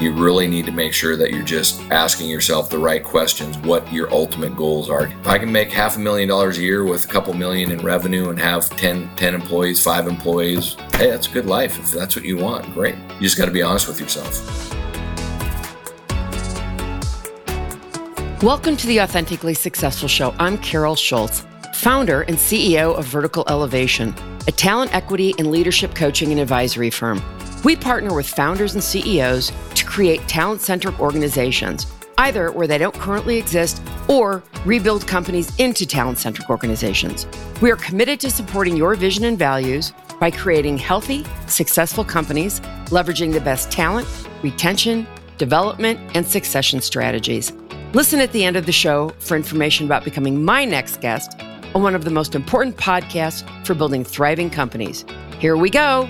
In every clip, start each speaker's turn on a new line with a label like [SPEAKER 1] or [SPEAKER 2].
[SPEAKER 1] you really need to make sure that you're just asking yourself the right questions, what your ultimate goals are. If I can make half a million dollars a year with a couple million in revenue and have 10, 10 employees, five employees, hey, that's a good life. If that's what you want, great. You just got to be honest with yourself.
[SPEAKER 2] Welcome to the Authentically Successful Show. I'm Carol Schultz, founder and CEO of Vertical Elevation, a talent equity and leadership coaching and advisory firm. We partner with founders and CEOs create talent centric organizations, either where they don't currently exist or rebuild companies into talent centric organizations. We are committed to supporting your vision and values by creating healthy, successful companies, leveraging the best talent, retention, development, and succession strategies. Listen at the end of the show for information about becoming my next guest on one of the most important podcasts for building thriving companies. Here we go.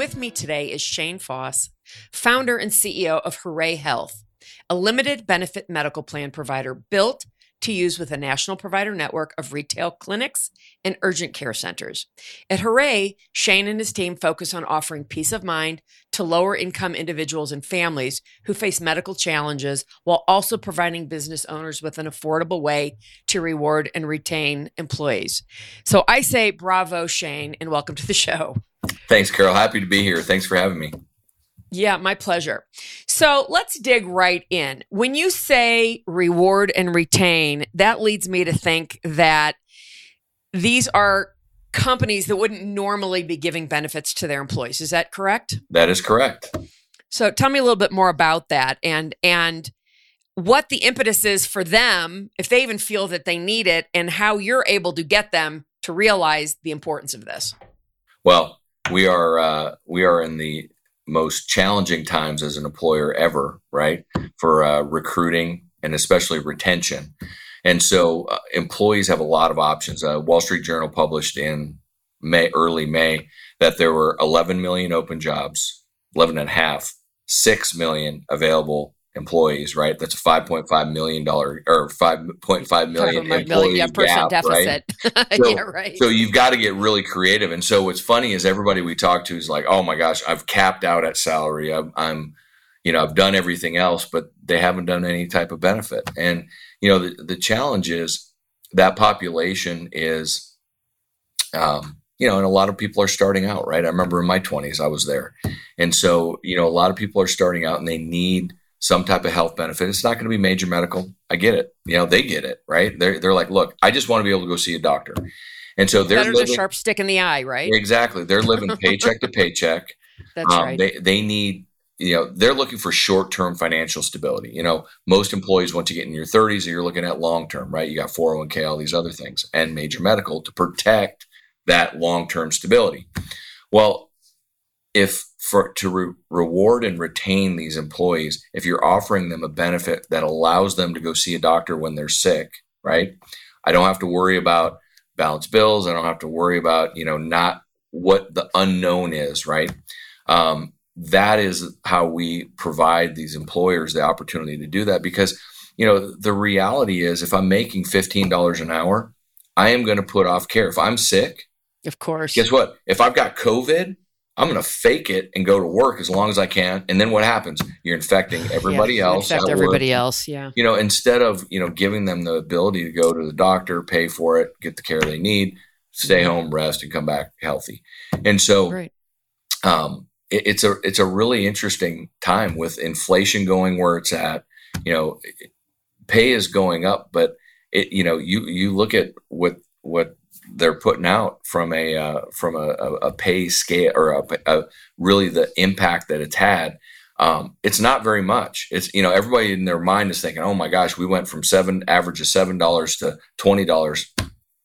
[SPEAKER 2] With me today is Shane Foss, founder and CEO of Hooray Health, a limited benefit medical plan provider built to use with a national provider network of retail clinics and urgent care centers. At Hooray, Shane and his team focus on offering peace of mind to lower income individuals and families who face medical challenges while also providing business owners with an affordable way to reward and retain employees. So I say bravo, Shane, and welcome to the show.
[SPEAKER 1] Thanks, Carol. Happy to be here. Thanks for having me.
[SPEAKER 2] Yeah, my pleasure. So let's dig right in. When you say reward and retain, that leads me to think that these are companies that wouldn't normally be giving benefits to their employees. Is that correct?
[SPEAKER 1] That is correct.
[SPEAKER 2] So tell me a little bit more about that and and what the impetus is for them if they even feel that they need it and how you're able to get them to realize the importance of this.
[SPEAKER 1] Well, we are uh, we are in the most challenging times as an employer ever, right? For uh, recruiting and especially retention. And so uh, employees have a lot of options. Uh, Wall Street Journal published in May, early May, that there were 11 million open jobs, 11 and a half, 6 million available employees, right? That's a five point five million dollar or five point five million employee
[SPEAKER 2] yeah,
[SPEAKER 1] gap,
[SPEAKER 2] deficit.
[SPEAKER 1] Right? So, yeah, right. So you've got to get really creative. And so what's funny is everybody we talk to is like, "Oh my gosh, I've capped out at salary. I'm, I'm you know, I've done everything else, but they haven't done any type of benefit." And you know, the the challenge is that population is. Um, you know, and a lot of people are starting out, right? I remember in my 20s, I was there. And so, you know, a lot of people are starting out and they need some type of health benefit. It's not going to be major medical. I get it. You know, they get it, right? They're they're like, look, I just want to be able to go see a doctor. And so they're
[SPEAKER 2] Better living, a sharp stick in the eye, right?
[SPEAKER 1] Exactly. They're living paycheck to paycheck.
[SPEAKER 2] That's um, right.
[SPEAKER 1] They they need you know they're looking for short-term financial stability you know most employees once you get in your 30s you're looking at long-term right you got 401k all these other things and major medical to protect that long-term stability well if for to re- reward and retain these employees if you're offering them a benefit that allows them to go see a doctor when they're sick right? I don't have to worry about balance bills. I don't have to worry about you know not what the unknown is right? Um, that is how we provide these employers the opportunity to do that because you know the reality is if i'm making $15 an hour i am going to put off care. If i'm sick
[SPEAKER 2] of course.
[SPEAKER 1] guess what? If i've got covid I'm going to fake it and go to work as long as I can. And then what happens? You're infecting everybody
[SPEAKER 2] yeah,
[SPEAKER 1] else.
[SPEAKER 2] Infect everybody else. Yeah.
[SPEAKER 1] You know, instead of, you know, giving them the ability to go to the doctor, pay for it, get the care they need, stay home, rest, and come back healthy. And so, right. um, it, it's a, it's a really interesting time with inflation going where it's at, you know, pay is going up, but it, you know, you, you look at what, what they're putting out from a uh, from a, a, pay scale or a, a, really the impact that it's had. Um, it's not very much. It's you know everybody in their mind is thinking, oh my gosh, we went from seven average of seven dollars to twenty dollars.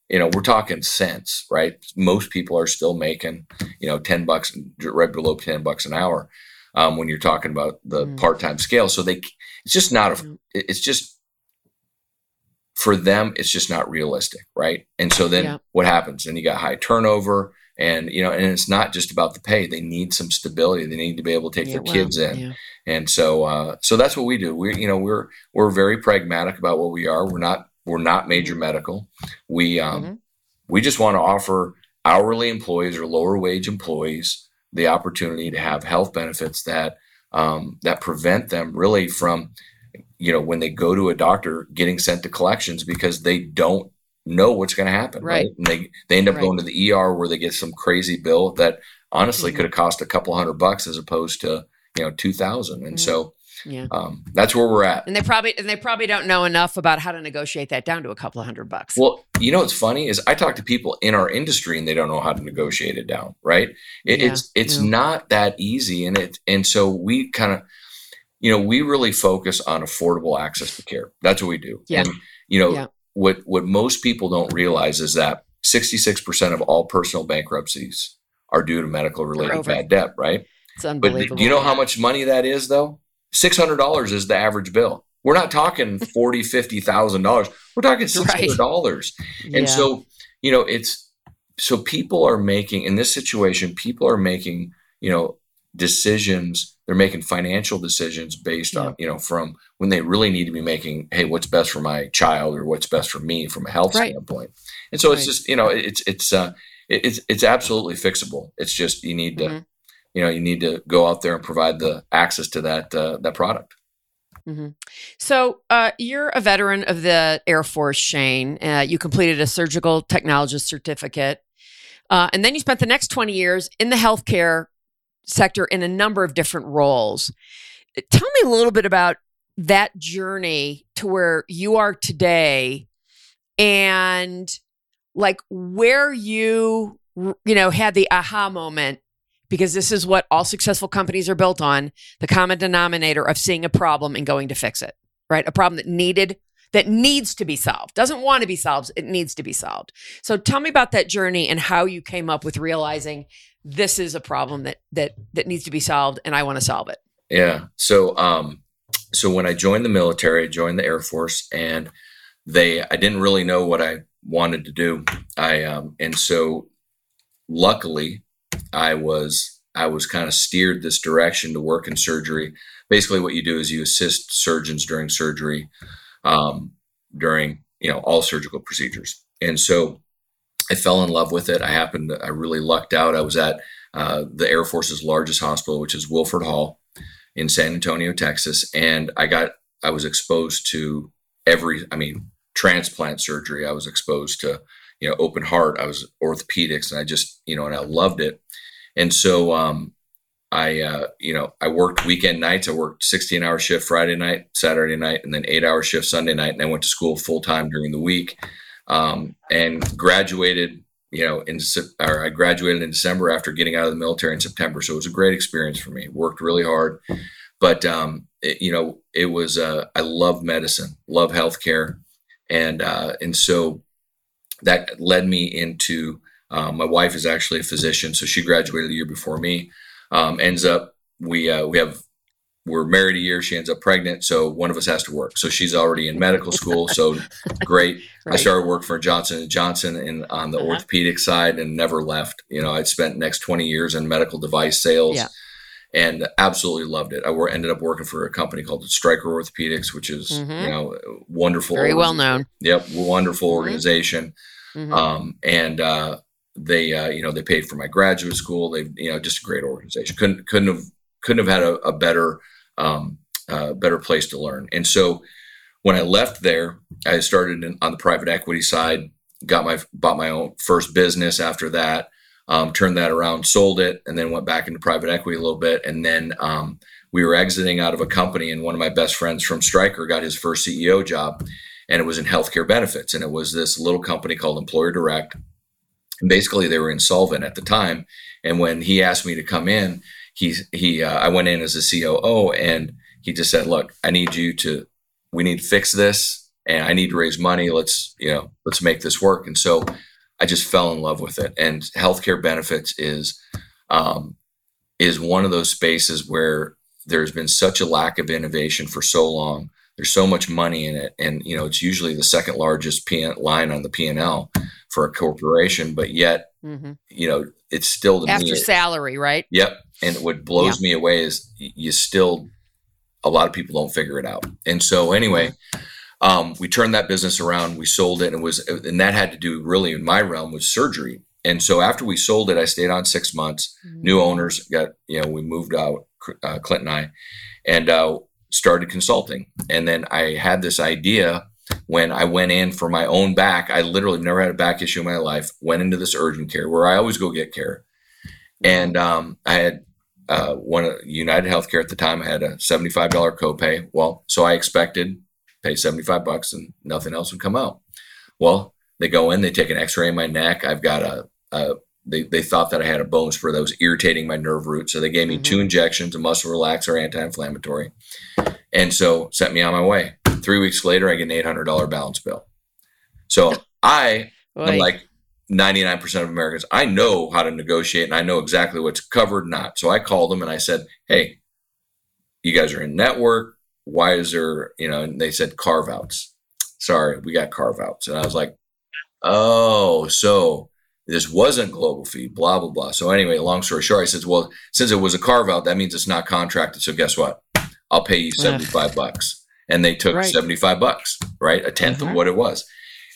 [SPEAKER 1] You know, we're talking cents, right? Most people are still making you know ten bucks, right below ten bucks an hour. Um, when you're talking about the mm. part-time scale, so they it's just not a it's just for them it's just not realistic right and so then yeah. what happens and you got high turnover and you know and it's not just about the pay they need some stability they need to be able to take yeah, their well, kids in yeah. and so uh, so that's what we do we you know we're we're very pragmatic about what we are we're not we're not major mm-hmm. medical we um mm-hmm. we just want to offer hourly employees or lower wage employees the opportunity to have health benefits that um, that prevent them really from you know when they go to a doctor getting sent to collections because they don't know what's going to happen right. right, and they they end up right. going to the ER where they get some crazy bill that honestly mm-hmm. could have cost a couple hundred bucks as opposed to you know 2000 and mm-hmm. so yeah. Um, that's where we're at.
[SPEAKER 2] And they probably and they probably don't know enough about how to negotiate that down to a couple of hundred bucks.
[SPEAKER 1] Well, you know what's funny is I talk to people in our industry and they don't know how to negotiate it down, right? It, yeah. It's it's yeah. not that easy, and it and so we kind of, you know, we really focus on affordable access to care. That's what we do. Yeah. And you know yeah. what what most people don't realize is that sixty six percent of all personal bankruptcies are due to medical related bad debt, right?
[SPEAKER 2] It's unbelievable.
[SPEAKER 1] But do you know how much money that is, though? $600 is the average bill. We're not talking forty, fifty thousand dollars. We're talking six hundred dollars. Right. And yeah. so, you know, it's so people are making in this situation, people are making, you know, decisions. They're making financial decisions based on, you know, from when they really need to be making, hey, what's best for my child or what's best for me from a health right. standpoint. And so right. it's just, you know, it's it's uh it's it's absolutely fixable. It's just you need to mm-hmm you know you need to go out there and provide the access to that uh, that product.
[SPEAKER 2] Mm-hmm. So uh, you're a veteran of the Air Force, Shane. Uh, you completed a surgical technologist certificate, uh, and then you spent the next 20 years in the healthcare sector in a number of different roles. Tell me a little bit about that journey to where you are today, and like where you you know had the aha moment because this is what all successful companies are built on the common denominator of seeing a problem and going to fix it, right? A problem that needed that needs to be solved. Doesn't want to be solved, it needs to be solved. So tell me about that journey and how you came up with realizing this is a problem that that that needs to be solved and I want to solve it.
[SPEAKER 1] Yeah. So um so when I joined the military, I joined the Air Force and they I didn't really know what I wanted to do. I um and so luckily I was I was kind of steered this direction to work in surgery. Basically, what you do is you assist surgeons during surgery, um, during you know all surgical procedures. And so I fell in love with it. I happened I really lucked out. I was at uh, the Air Force's largest hospital, which is Wilford Hall in San Antonio, Texas, and I got I was exposed to every I mean transplant surgery. I was exposed to you know open heart. I was orthopedics, and I just you know and I loved it. And so um, I, uh, you know, I worked weekend nights. I worked 16 hour shift Friday night, Saturday night, and then eight hour shift Sunday night. And I went to school full time during the week um, and graduated, you know, in, or I graduated in December after getting out of the military in September. So it was a great experience for me. Worked really hard, but, um, it, you know, it was, uh, I love medicine, love healthcare. And, uh, and so that led me into, um, my wife is actually a physician, so she graduated a year before me. Um, ends up we uh, we have we're married a year. She ends up pregnant, so one of us has to work. So she's already in medical school. So great. right. I started work for Johnson and Johnson and on the uh-huh. orthopedic side, and never left. You know, I'd spent next twenty years in medical device sales. Yeah. And absolutely loved it. I ended up working for a company called Stryker Orthopedics, which is mm-hmm. you know wonderful,
[SPEAKER 2] very well known.
[SPEAKER 1] Yep, wonderful mm-hmm. organization. Mm-hmm. Um, and uh, they uh, you know they paid for my graduate school. They you know just a great organization. Couldn't couldn't have couldn't have had a, a better um, uh, better place to learn. And so when i left there i started in, on the private equity side got my bought my own first business after that um, turned that around sold it and then went back into private equity a little bit. And then um, we were exiting out of a company and one of my best friends from Stryker got his first ceo job and it was in healthcare benefits. And it was this little company called employer direct and basically, they were insolvent at the time. And when he asked me to come in, he he uh, I went in as a COO, and he just said, "Look, I need you to. We need to fix this, and I need to raise money. Let's you know, let's make this work." And so, I just fell in love with it. And healthcare benefits is um, is one of those spaces where there's been such a lack of innovation for so long. There's so much money in it, and you know, it's usually the second largest P- line on the P and L for a corporation, but yet, mm-hmm. you know, it's still
[SPEAKER 2] the after salary, right?
[SPEAKER 1] Yep. And what blows yeah. me away is you still, a lot of people don't figure it out. And so, anyway, um, we turned that business around. We sold it, and it was, and that had to do really in my realm with surgery. and so after we sold it, I stayed on six months. Mm-hmm. New owners got, you know, we moved out, uh, Clint and I, and uh, started consulting. And then I had this idea when I went in for my own back. I literally never had a back issue in my life. Went into this urgent care where I always go get care, and um, I had uh, one United Healthcare at the time. I had a seventy-five dollar copay. Well, so I expected pay seventy-five bucks and nothing else would come out. Well, they go in, they take an X-ray in my neck. I've got a, a they, they thought that I had a bone spur that was irritating my nerve root. So they gave me mm-hmm. two injections, a muscle relaxer, anti-inflammatory, and so sent me on my way. Three weeks later, I get an eight hundred dollar balance bill. So I am like ninety nine percent of Americans. I know how to negotiate, and I know exactly what's covered, not. So I called them and I said, "Hey, you guys are in network. Why is there, you know?" And they said carve outs. Sorry, we got carve outs, and I was like, "Oh, so." this wasn't global feed, blah, blah, blah. So anyway, long story short, I said, well, since it was a carve out, that means it's not contracted. So guess what? I'll pay you 75 bucks and they took right. 75 bucks, right? A 10th mm-hmm. of what it was.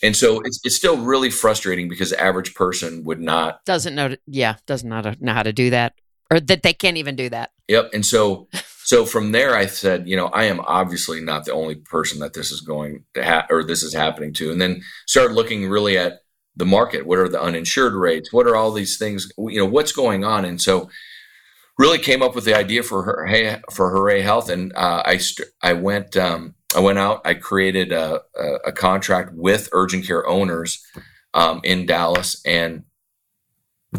[SPEAKER 1] And so it's, it's still really frustrating because the average person would not
[SPEAKER 2] doesn't know to, yeah doesn't know, to, know how to do that or that they can't even do that.
[SPEAKER 1] Yep. And so so from there I said, you know, I am obviously not the only person that this is going to ha- or this is happening to. And then started looking really at the market. What are the uninsured rates? What are all these things? You know, what's going on? And so really came up with the idea for her hey, for Hooray Health, and uh, I st- I went um, I went out. I created a, a, a contract with urgent care owners um, in Dallas, and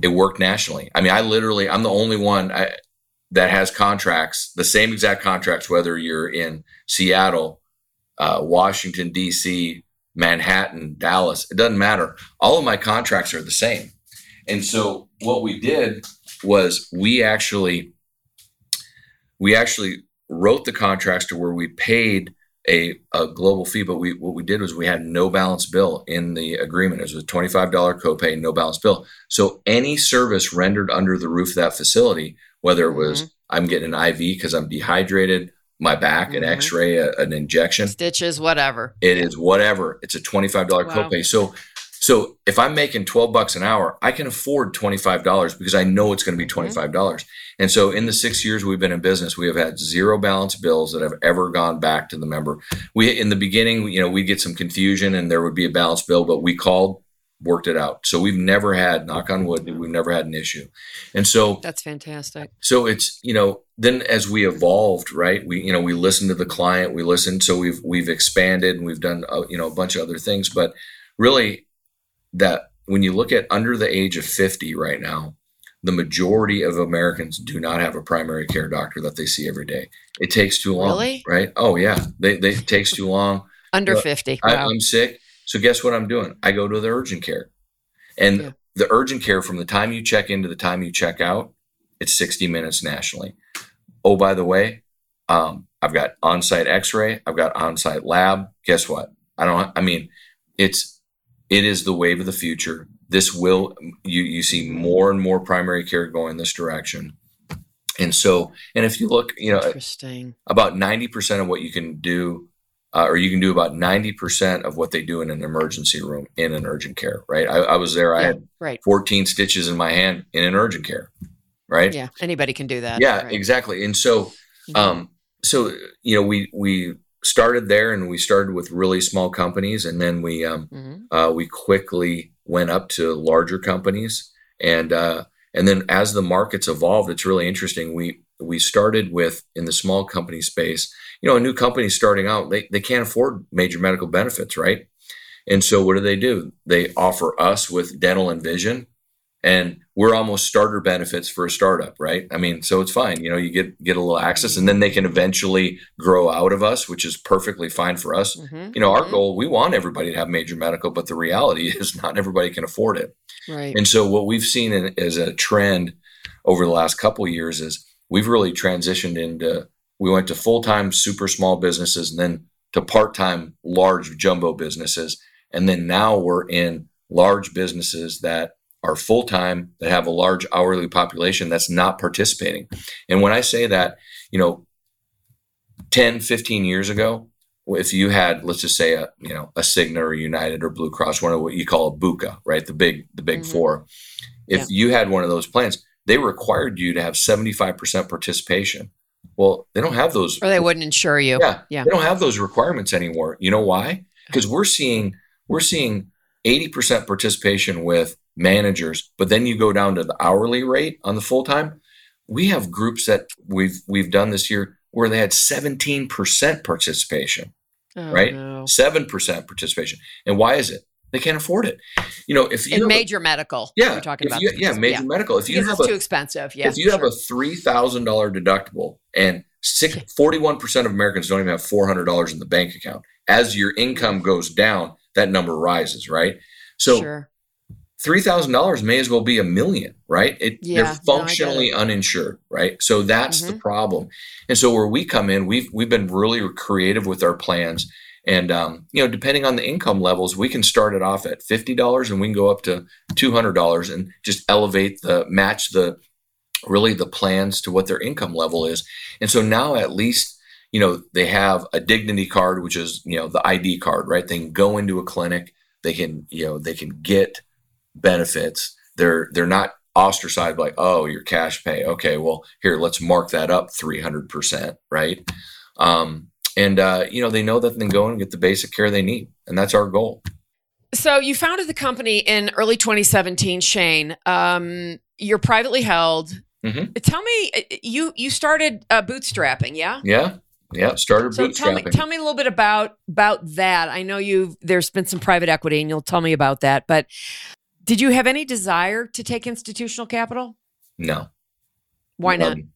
[SPEAKER 1] it worked nationally. I mean, I literally I'm the only one I, that has contracts, the same exact contracts, whether you're in Seattle, uh, Washington D.C., Manhattan, Dallas. It doesn't matter. All of my contracts are the same. And so what we did was we actually we actually wrote the contracts to where we paid a, a global fee, but we what we did was we had no balance bill in the agreement. It was a $25 copay, no balance bill. So any service rendered under the roof of that facility, whether it was mm-hmm. I'm getting an IV because I'm dehydrated, my back, mm-hmm. an X-ray, a, an injection,
[SPEAKER 2] stitches, whatever.
[SPEAKER 1] It is whatever. It's a twenty-five dollar wow. copay. So, so if I'm making twelve bucks an hour, I can afford twenty-five dollars because I know it's going to be mm-hmm. twenty-five dollars. Mm-hmm. And so, in the six years we've been in business, we have had zero balance bills that have ever gone back to the member. We in the beginning, you know, we'd get some confusion and there would be a balance bill, but we called worked it out. So we've never had, knock on wood, we've never had an issue. And so
[SPEAKER 2] that's fantastic.
[SPEAKER 1] So it's, you know, then as we evolved, right, we, you know, we listened to the client, we listened. So we've, we've expanded and we've done, uh, you know, a bunch of other things. But really, that when you look at under the age of 50 right now, the majority of Americans do not have a primary care doctor that they see every day. It takes too long.
[SPEAKER 2] Really?
[SPEAKER 1] Right? Oh, yeah. They, they, it takes too long.
[SPEAKER 2] under 50. Wow.
[SPEAKER 1] I, I'm sick so guess what I'm doing? I go to the urgent care. And yeah. the urgent care from the time you check in to the time you check out, it's 60 minutes nationally. Oh, by the way, um, I've got on-site x-ray, I've got on-site lab. Guess what? I don't I mean, it's it is the wave of the future. This will you you see more and more primary care going this direction. And so, and if you look, you know, about 90% of what you can do uh, or you can do about 90% of what they do in an emergency room in an urgent care, right? I, I was there. Yeah, I had right. 14 stitches in my hand in an urgent care, right?
[SPEAKER 2] Yeah, anybody can do that.
[SPEAKER 1] Yeah,
[SPEAKER 2] right.
[SPEAKER 1] exactly. And so, mm-hmm. um, so you know, we we started there, and we started with really small companies, and then we um, mm-hmm. uh, we quickly went up to larger companies, and uh, and then as the markets evolved, it's really interesting. We we started with in the small company space you know, a new company starting out, they, they can't afford major medical benefits, right? And so what do they do? They offer us with dental and vision, and we're almost starter benefits for a startup, right? I mean, so it's fine. You know, you get get a little access, and then they can eventually grow out of us, which is perfectly fine for us. Mm-hmm. You know, our mm-hmm. goal, we want everybody to have major medical, but the reality is not everybody can afford it.
[SPEAKER 2] Right.
[SPEAKER 1] And so what we've seen in, as a trend over the last couple years is we've really transitioned into we went to full time super small businesses and then to part time large jumbo businesses. And then now we're in large businesses that are full time, that have a large hourly population that's not participating. And when I say that, you know, 10, 15 years ago, if you had, let's just say a, you know, a Cigna or United or Blue Cross, one of what you call a BUCA, right? The big, the big mm-hmm. four. If yeah. you had one of those plans, they required you to have 75% participation. Well, they don't have those.
[SPEAKER 2] Or they wouldn't insure you.
[SPEAKER 1] Yeah. Yeah. They don't have those requirements anymore. You know why? Because we're seeing, we're seeing 80% participation with managers, but then you go down to the hourly rate on the full time. We have groups that we've we've done this year where they had 17% participation. Oh, right? No. 7% participation. And why is it? They can't afford it. You know, if you
[SPEAKER 2] in major a, medical,
[SPEAKER 1] yeah, you're talking about, you, yeah, major yeah. medical. If you
[SPEAKER 2] because
[SPEAKER 1] have
[SPEAKER 2] a,
[SPEAKER 1] too
[SPEAKER 2] expensive, yeah,
[SPEAKER 1] if you sure. have a three thousand dollar deductible and 41 percent of Americans don't even have four hundred dollars in the bank account, as your income goes down, that number rises, right? So sure three thousand dollars may as well be a million, right? It, yeah, they're functionally no, uninsured, right? So that's mm-hmm. the problem. And so where we come in, we've we've been really creative with our plans, and um, you know, depending on the income levels, we can start it off at fifty dollars, and we can go up to two hundred dollars, and just elevate the match the really the plans to what their income level is. And so now at least you know they have a dignity card, which is you know the ID card, right? They can go into a clinic, they can you know they can get benefits. They're they're not ostracized like, oh, your cash pay. Okay, well, here, let's mark that up 300%, right? Um, and, uh, you know, they know that they can go and get the basic care they need. And that's our goal.
[SPEAKER 2] So you founded the company in early 2017, Shane. Um, you're privately held. Mm-hmm. Tell me, uh, you you started uh, bootstrapping, yeah?
[SPEAKER 1] Yeah, yeah. Started so bootstrapping.
[SPEAKER 2] Tell me, tell me a little bit about about that. I know you've there's been some private equity, and you'll tell me about that. But did you have any desire to take institutional capital?
[SPEAKER 1] No.
[SPEAKER 2] Why not? Um,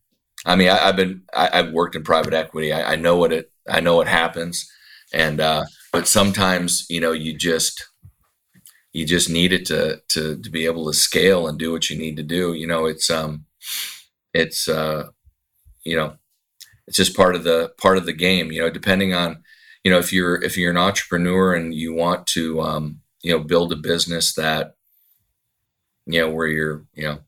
[SPEAKER 1] I mean, I, have been I, have worked in private equity. I, I, know what it I know what happens, and uh, but sometimes you know you just you just need it to to to be able to scale and do what you need to do. You know, it's um it's uh you know it's just part of the part of the game. You know, depending on you know if you're if you're an entrepreneur and you want to um you know build a business that you know, where you're, you know,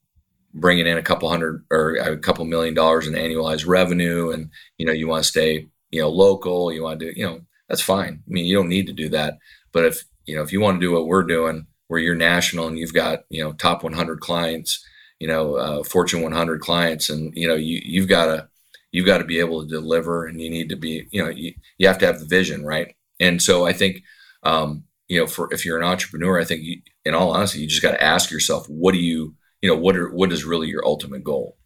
[SPEAKER 1] bringing in a couple hundred or a couple million dollars in annualized revenue and, you know, you want to stay, you know, local, you want to do, you know, that's fine. I mean, you don't need to do that. But if, you know, if you want to do what we're doing, where you're national and you've got, you know, top 100 clients, you know, uh, Fortune 100 clients, and, you know, you, you've got to, you've got to be able to deliver and you need to be, you know, you, you have to have the vision, right? And so I think, um, you know, for if you're an entrepreneur, I think you, in all honesty, you just got to ask yourself, what do you, you know, what are what is really your ultimate goal,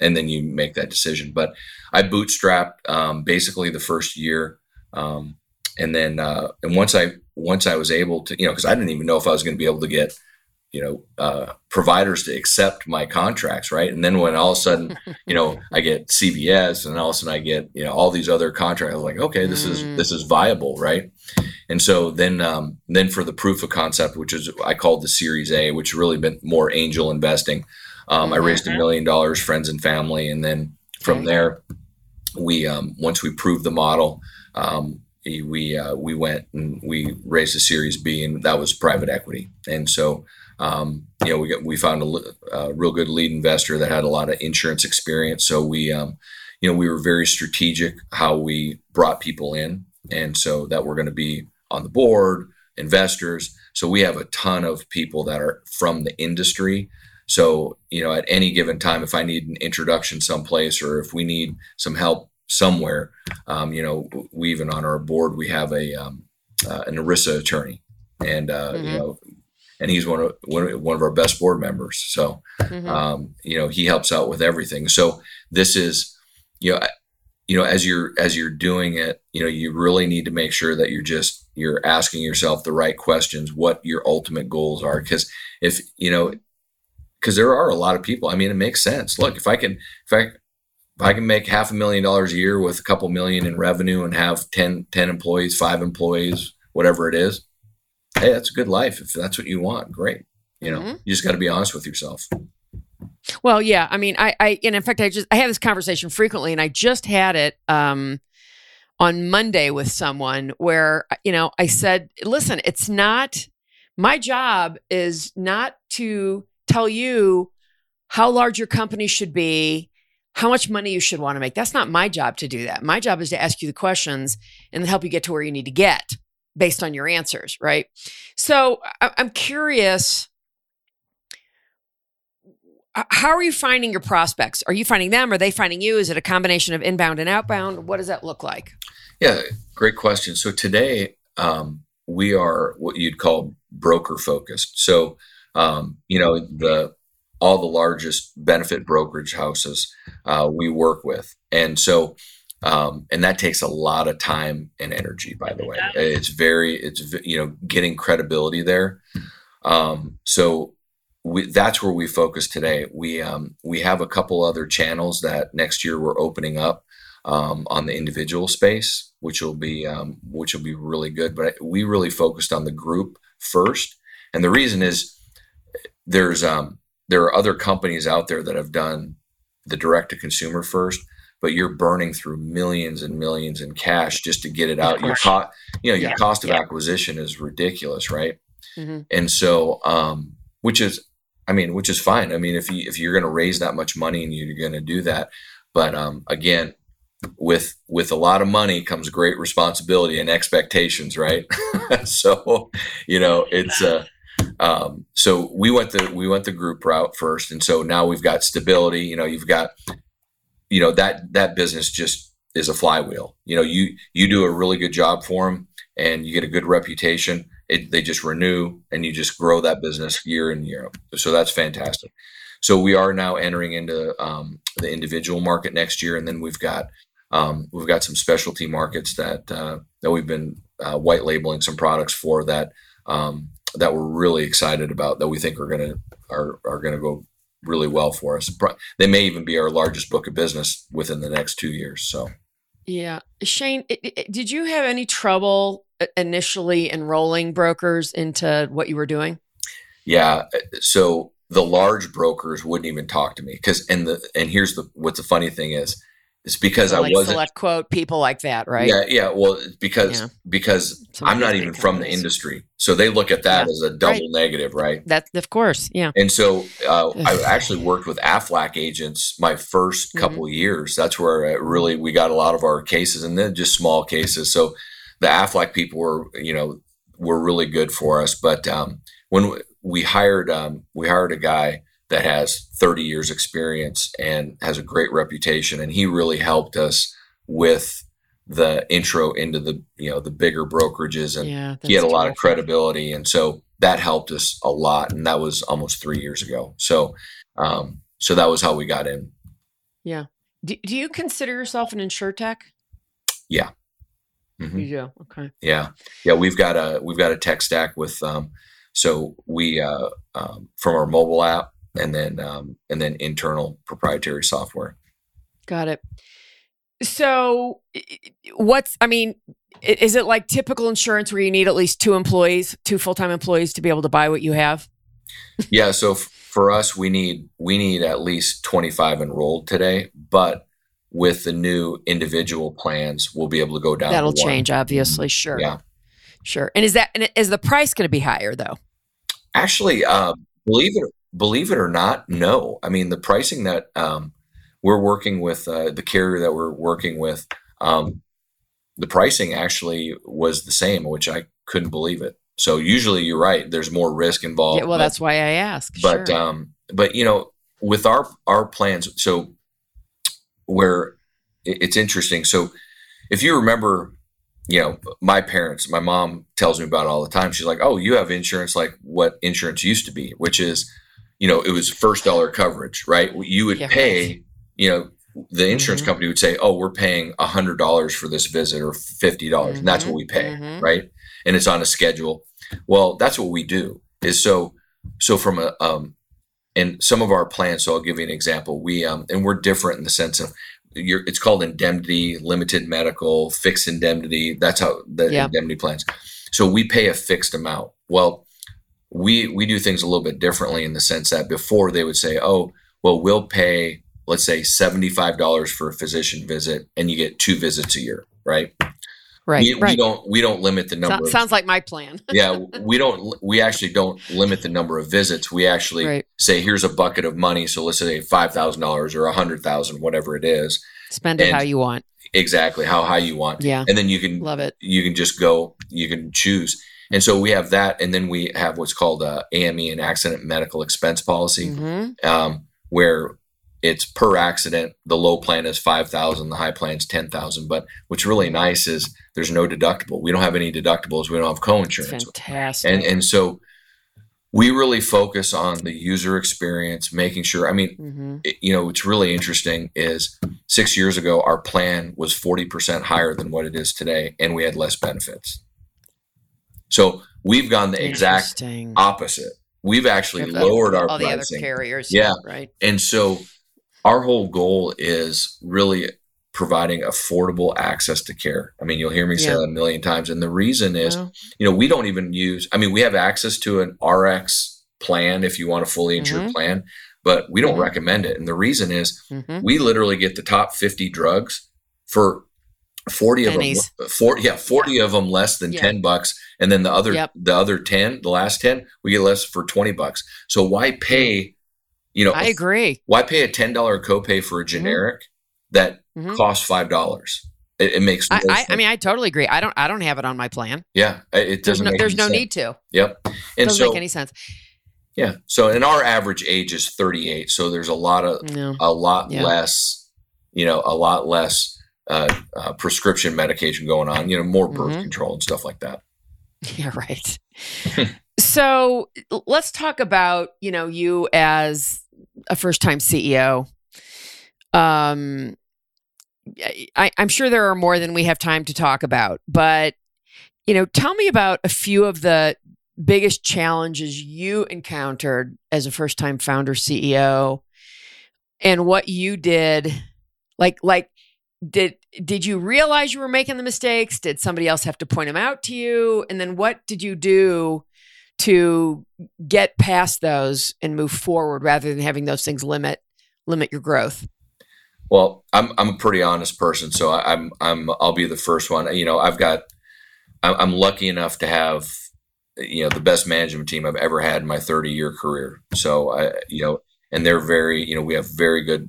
[SPEAKER 1] and then you make that decision. But I bootstrapped um, basically the first year, um, and then uh, and once I once I was able to, you know, because I didn't even know if I was going to be able to get you know uh, providers to accept my contracts right and then when all of a sudden you know i get cvs and all of a sudden i get you know all these other contracts I'm like okay this is mm. this is viable right and so then um, then for the proof of concept which is i called the series a which really been more angel investing um, mm-hmm. i raised a mm-hmm. million dollars friends and family and then from there we um, once we proved the model um, we uh, we went and we raised a series b and that was private equity and so um, you know, we got, we found a, a, real good lead investor that had a lot of insurance experience. So we, um, you know, we were very strategic how we brought people in, and so that we're going to be on the board, investors. So we have a ton of people that are from the industry. So you know, at any given time, if I need an introduction someplace or if we need some help somewhere, um, you know, we even on our board we have a um, uh, an ERISA attorney, and uh, mm-hmm. you know and he's one of one of our best board members. So, mm-hmm. um, you know, he helps out with everything. So this is, you know, you know, as you're as you're doing it, you know, you really need to make sure that you're just you're asking yourself the right questions, what your ultimate goals are. Because if you know, because there are a lot of people. I mean, it makes sense. Look, if I can, if I if I can make half a million dollars a year with a couple million in revenue and have 10, 10 employees, five employees, whatever it is, hey, that's a good life. If that's what you want, great. You know, mm-hmm. you just got to be honest with yourself.
[SPEAKER 2] Well, yeah. I mean, I, I, and in fact, I just, I have this conversation frequently, and I just had it um, on Monday with someone where, you know, I said, listen, it's not, my job is not to tell you how large your company should be, how much money you should want to make. That's not my job to do that. My job is to ask you the questions and help you get to where you need to get based on your answers, right? So I'm curious how are you finding your prospects? Are you finding them? Are they finding you? Is it a combination of inbound and outbound? What does that look like?
[SPEAKER 1] Yeah, great question. So today um, we are what you'd call broker focused. So um, you know the all the largest benefit brokerage houses uh, we work with, and so um, and that takes a lot of time and energy. By the way, it's very it's you know getting credibility there. Um, so we, that's where we focus today. We um, we have a couple other channels that next year we're opening up um, on the individual space, which will be um, which will be really good. But we really focused on the group first, and the reason is there's um, there are other companies out there that have done the direct to consumer first, but you're burning through millions and millions in cash just to get it out. Your cost, you know, your yeah. cost of yeah. acquisition is ridiculous, right? Mm-hmm. And so, um, which is I mean, which is fine. I mean, if you if you're going to raise that much money and you're going to do that, but um, again, with with a lot of money comes great responsibility and expectations, right? so, you know, it's uh, um, so we went the we went the group route first, and so now we've got stability. You know, you've got, you know, that that business just is a flywheel. You know, you you do a really good job for them, and you get a good reputation it, they just renew and you just grow that business year in year. Out. So that's fantastic. So we are now entering into um, the individual market next year, and then we've got um, we've got some specialty markets that uh, that we've been uh, white labeling some products for that um, that we're really excited about that we think are gonna are are gonna go really well for us. They may even be our largest book of business within the next two years. So.
[SPEAKER 2] Yeah. Shane, did you have any trouble initially enrolling brokers into what you were doing?
[SPEAKER 1] Yeah. Uh, so the large brokers wouldn't even talk to me because and the and here's the what's the funny thing is it's because so I like wasn't
[SPEAKER 2] select quote people like that, right?
[SPEAKER 1] Yeah, yeah. Well, because yeah. because I'm not even from the industry, so they look at that yeah. as a double right. negative, right?
[SPEAKER 2] That of course, yeah.
[SPEAKER 1] And so uh, I actually worked with Aflac agents my first mm-hmm. couple mm-hmm. years. That's where really we got a lot of our cases, and then just small cases. So the Aflac people were, you know, were really good for us. But um, when we hired, um, we hired a guy that has 30 years experience and has a great reputation, and he really helped us with the intro into the you know the bigger brokerages and yeah, he had a lot of credibility and so that helped us a lot and that was almost three years ago so um so that was how we got in
[SPEAKER 2] yeah do, do you consider yourself an insurtech
[SPEAKER 1] yeah
[SPEAKER 2] Mm-hmm. Yeah. Okay.
[SPEAKER 1] Yeah. Yeah. We've got a we've got a tech stack with um, so we uh, um, from our mobile app and then um, and then internal proprietary software.
[SPEAKER 2] Got it. So, what's I mean, is it like typical insurance where you need at least two employees, two full time employees to be able to buy what you have?
[SPEAKER 1] yeah. So f- for us, we need we need at least twenty five enrolled today, but with the new individual plans, we'll be able to go down.
[SPEAKER 2] That'll change, obviously. Sure.
[SPEAKER 1] Yeah.
[SPEAKER 2] Sure. And is that is the price going to be higher though?
[SPEAKER 1] Actually, uh, believe it believe it or not, no. I mean, the pricing that um, we're working with, uh, the carrier that we're working with, um, the pricing actually was the same, which I couldn't believe it. So usually, you're right. There's more risk involved.
[SPEAKER 2] Yeah, well, but, that's why I ask.
[SPEAKER 1] But sure. um, but you know, with our our plans, so where it's interesting. So if you remember, you know, my parents, my mom tells me about it all the time. She's like, "Oh, you have insurance like what insurance used to be, which is, you know, it was first dollar coverage, right? You would yeah, pay, you know, the insurance mm-hmm. company would say, "Oh, we're paying a hundred dollars for this visit or fifty dollars, mm-hmm. and that's what we pay, mm-hmm. right?" And it's on a schedule. Well, that's what we do. Is so so from a um, and some of our plans. So I'll give you an example. We um, and we're different in the sense of it's called indemnity, limited medical, fixed indemnity. That's how the yeah. indemnity plans. So we pay a fixed amount. Well, we we do things a little bit differently in the sense that before they would say, oh, well, we'll pay let's say seventy five dollars for a physician visit, and you get two visits a year, right?
[SPEAKER 2] Right.
[SPEAKER 1] We,
[SPEAKER 2] right.
[SPEAKER 1] we don't we don't limit the number. So,
[SPEAKER 2] of, sounds like my plan.
[SPEAKER 1] yeah, we don't. We actually don't limit the number of visits. We actually right. say, here's a bucket of money. So let's say five thousand dollars or a hundred thousand, whatever it is.
[SPEAKER 2] Spend it and how you want.
[SPEAKER 1] Exactly how high you want.
[SPEAKER 2] Yeah.
[SPEAKER 1] And then you can
[SPEAKER 2] love it.
[SPEAKER 1] You can just go. You can choose. And so we have that, and then we have what's called a AME, an accident medical expense policy, mm-hmm. um, where it's per accident. The low plan is five thousand, the high plan is ten thousand. But what's really nice is there's no deductible. We don't have any deductibles. We don't have co-insurance.
[SPEAKER 2] Fantastic.
[SPEAKER 1] And and so we really focus on the user experience, making sure. I mean, mm-hmm. it, you know, what's really interesting is six years ago our plan was forty percent higher than what it is today, and we had less benefits. So we've gone the exact opposite. We've actually lowered our
[SPEAKER 2] all
[SPEAKER 1] pricing.
[SPEAKER 2] the other carriers.
[SPEAKER 1] Yeah,
[SPEAKER 2] right.
[SPEAKER 1] And so our whole goal is really providing affordable access to care. I mean, you'll hear me say that a million times. And the reason is, well, you know, we don't even use, I mean, we have access to an RX plan if you want a fully insured mm-hmm. plan, but we don't mm-hmm. recommend it. And the reason is mm-hmm. we literally get the top 50 drugs for 40 Pennies. of them 40 yeah 40 yeah. of them less than yeah. 10 bucks and then the other yep. the other 10 the last 10 we get less for 20 bucks so why pay you know,
[SPEAKER 2] I agree.
[SPEAKER 1] Why pay a ten dollar copay for a mm-hmm. generic mm-hmm. that mm-hmm. costs five dollars? It, it, makes.
[SPEAKER 2] No I, I, I, mean, I totally agree. I don't. I don't have it on my plan.
[SPEAKER 1] Yeah, it doesn't.
[SPEAKER 2] There's no, there's no
[SPEAKER 1] sense.
[SPEAKER 2] need to.
[SPEAKER 1] Yep.
[SPEAKER 2] And doesn't so, make any sense.
[SPEAKER 1] Yeah. So, and our average age is 38. So there's a lot of no. a lot yeah. less. You know, a lot less uh, uh, prescription medication going on. You know, more birth mm-hmm. control and stuff like that.
[SPEAKER 2] Yeah. Right. so let's talk about you know you as a first time CEO. Um, I, I'm sure there are more than we have time to talk about, but you know, tell me about a few of the biggest challenges you encountered as a first time founder CEO and what you did like like did did you realize you were making the mistakes did somebody else have to point them out to you and then what did you do to get past those and move forward rather than having those things limit limit your growth?
[SPEAKER 1] Well, I'm I'm a pretty honest person, so I, I'm I'm I'll be the first one. You know, I've got I'm lucky enough to have you know the best management team I've ever had in my 30 year career. So I you know, and they're very you know we have very good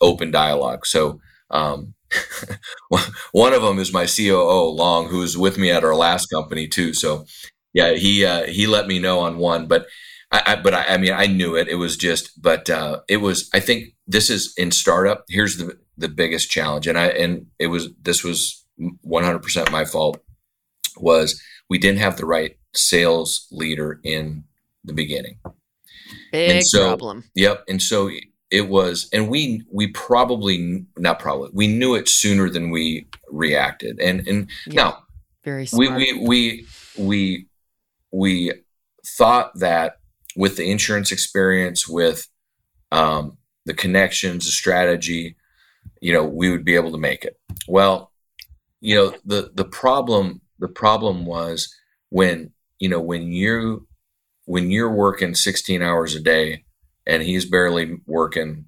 [SPEAKER 1] open dialogue. So um, one of them is my COO Long, who's with me at our last company too. So yeah, he uh, he let me know on one, but I, I but I, I, mean I knew it. It was just, but uh, it was. I think this is in startup. Here's the the biggest challenge, and I and it was this was 100 percent my fault. Was we didn't have the right sales leader in the beginning.
[SPEAKER 2] Big so, problem.
[SPEAKER 1] Yep, and so it was, and we we probably not probably we knew it sooner than we reacted, and and yeah, now
[SPEAKER 2] very smart.
[SPEAKER 1] we we we we we thought that with the insurance experience, with um, the connections, the strategy, you know, we would be able to make it. Well, you know, the the problem the problem was when you know when you when you're working 16 hours a day and he's barely working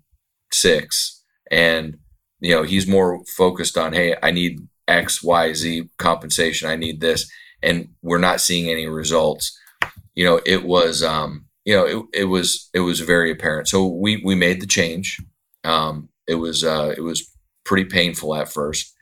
[SPEAKER 1] six and you know he's more focused on hey i need x y z compensation i need this and we're not seeing any results, you know, it was, um, you know, it, it was, it was very apparent. So we, we made the change. Um, it was, uh, it was pretty painful at first,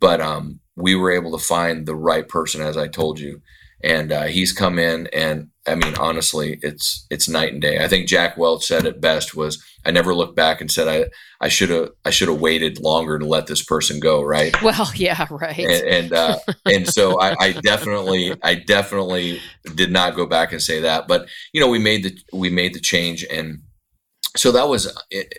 [SPEAKER 1] but, um, we were able to find the right person, as I told you. And, uh, he's come in and I mean, honestly, it's it's night and day. I think Jack Welch said it best was I never looked back and said I I should have I should have waited longer to let this person go, right?
[SPEAKER 2] Well, yeah, right.
[SPEAKER 1] And and, uh, and so I, I, definitely I definitely did not go back and say that, but you know we made the we made the change and so that was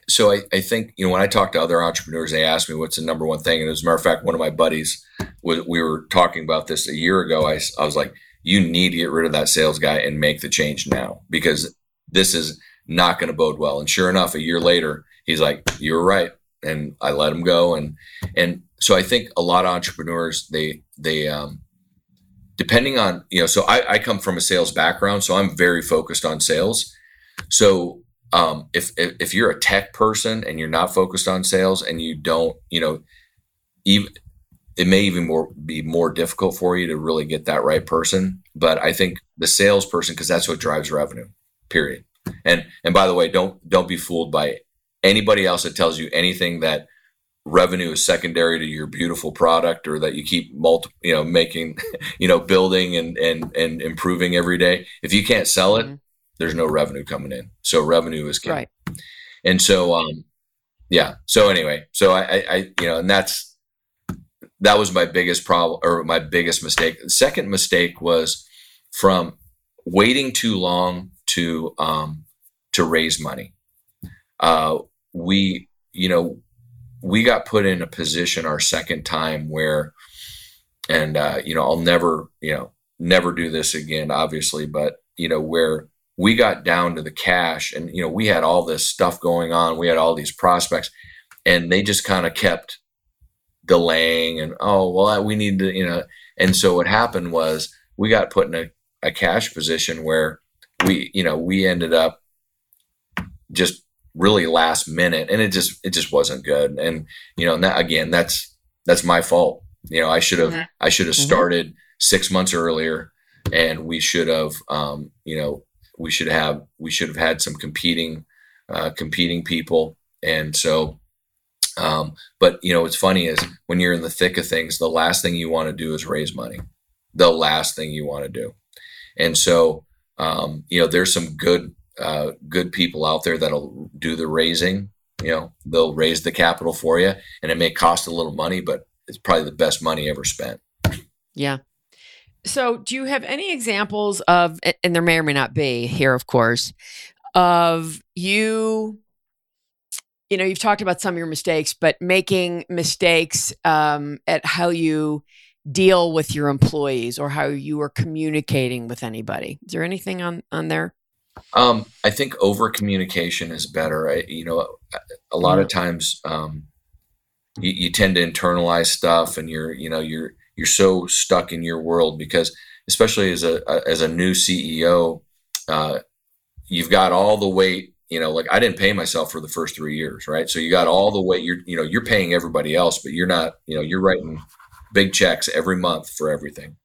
[SPEAKER 1] so I, I think you know when I talk to other entrepreneurs, they ask me what's the number one thing, and as a matter of fact, one of my buddies was we were talking about this a year ago. I I was like you need to get rid of that sales guy and make the change now because this is not going to bode well. And sure enough, a year later, he's like, "You're right," and I let him go. And and so I think a lot of entrepreneurs they they um, depending on you know. So I, I come from a sales background, so I'm very focused on sales. So um, if, if if you're a tech person and you're not focused on sales and you don't, you know, even it may even more be more difficult for you to really get that right person. But I think the salesperson, because that's what drives revenue. Period. And and by the way, don't don't be fooled by anybody else that tells you anything that revenue is secondary to your beautiful product or that you keep multi you know making you know building and and and improving every day if you can't sell it mm-hmm. there's no revenue coming in so revenue is key right and so um yeah so anyway so I, I you know and that's that was my biggest problem or my biggest mistake. The second mistake was from waiting too long to um to raise money. Uh we you know we got put in a position our second time where, and uh, you know, I'll never, you know, never do this again, obviously, but you know, where we got down to the cash, and you know, we had all this stuff going on, we had all these prospects, and they just kind of kept delaying, and oh well, we need to, you know, and so what happened was we got put in a, a cash position where we, you know, we ended up just really last minute and it just it just wasn't good and you know and that again that's that's my fault you know i should have mm-hmm. i should have mm-hmm. started six months earlier and we should have um, you know we should have we should have had some competing uh, competing people and so um, but you know what's funny is when you're in the thick of things the last thing you want to do is raise money the last thing you want to do and so um, you know there's some good uh, good people out there that'll do the raising. You know, they'll raise the capital for you, and it may cost a little money, but it's probably the best money ever spent.
[SPEAKER 2] Yeah. So, do you have any examples of, and there may or may not be here, of course, of you? You know, you've talked about some of your mistakes, but making mistakes um, at how you deal with your employees or how you are communicating with anybody. Is there anything on on there?
[SPEAKER 1] Um, I think over communication is better. I, you know, a lot of times um, you, you, tend to internalize stuff, and you're, you know, you're you're so stuck in your world because, especially as a, a as a new CEO, uh, you've got all the weight. You know, like I didn't pay myself for the first three years, right? So you got all the weight. You're, you know, you're paying everybody else, but you're not. You know, you're writing big checks every month for everything,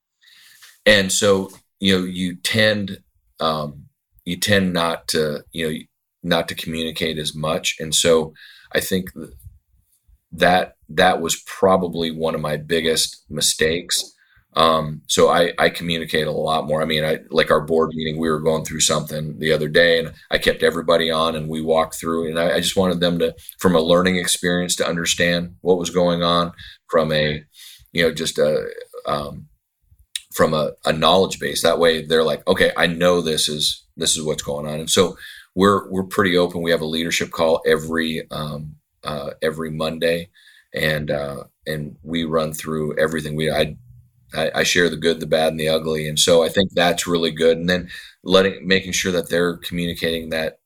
[SPEAKER 1] and so you know, you tend. Um, you tend not to you know not to communicate as much and so i think that that was probably one of my biggest mistakes um, so I, I communicate a lot more. I mean, I like our board meeting, we were going through something the other day and I kept everybody on and we walked through and I, I just wanted them to, from a learning experience to understand what was going on from a, you know, just a, um, from a, a knowledge base. That way they're like, okay, I know this is this is what's going on. And so we're we're pretty open. We have a leadership call every um, uh, every Monday, and uh, and we run through everything. We I, I share the good, the bad, and the ugly, and so I think that's really good. And then letting making sure that they're communicating that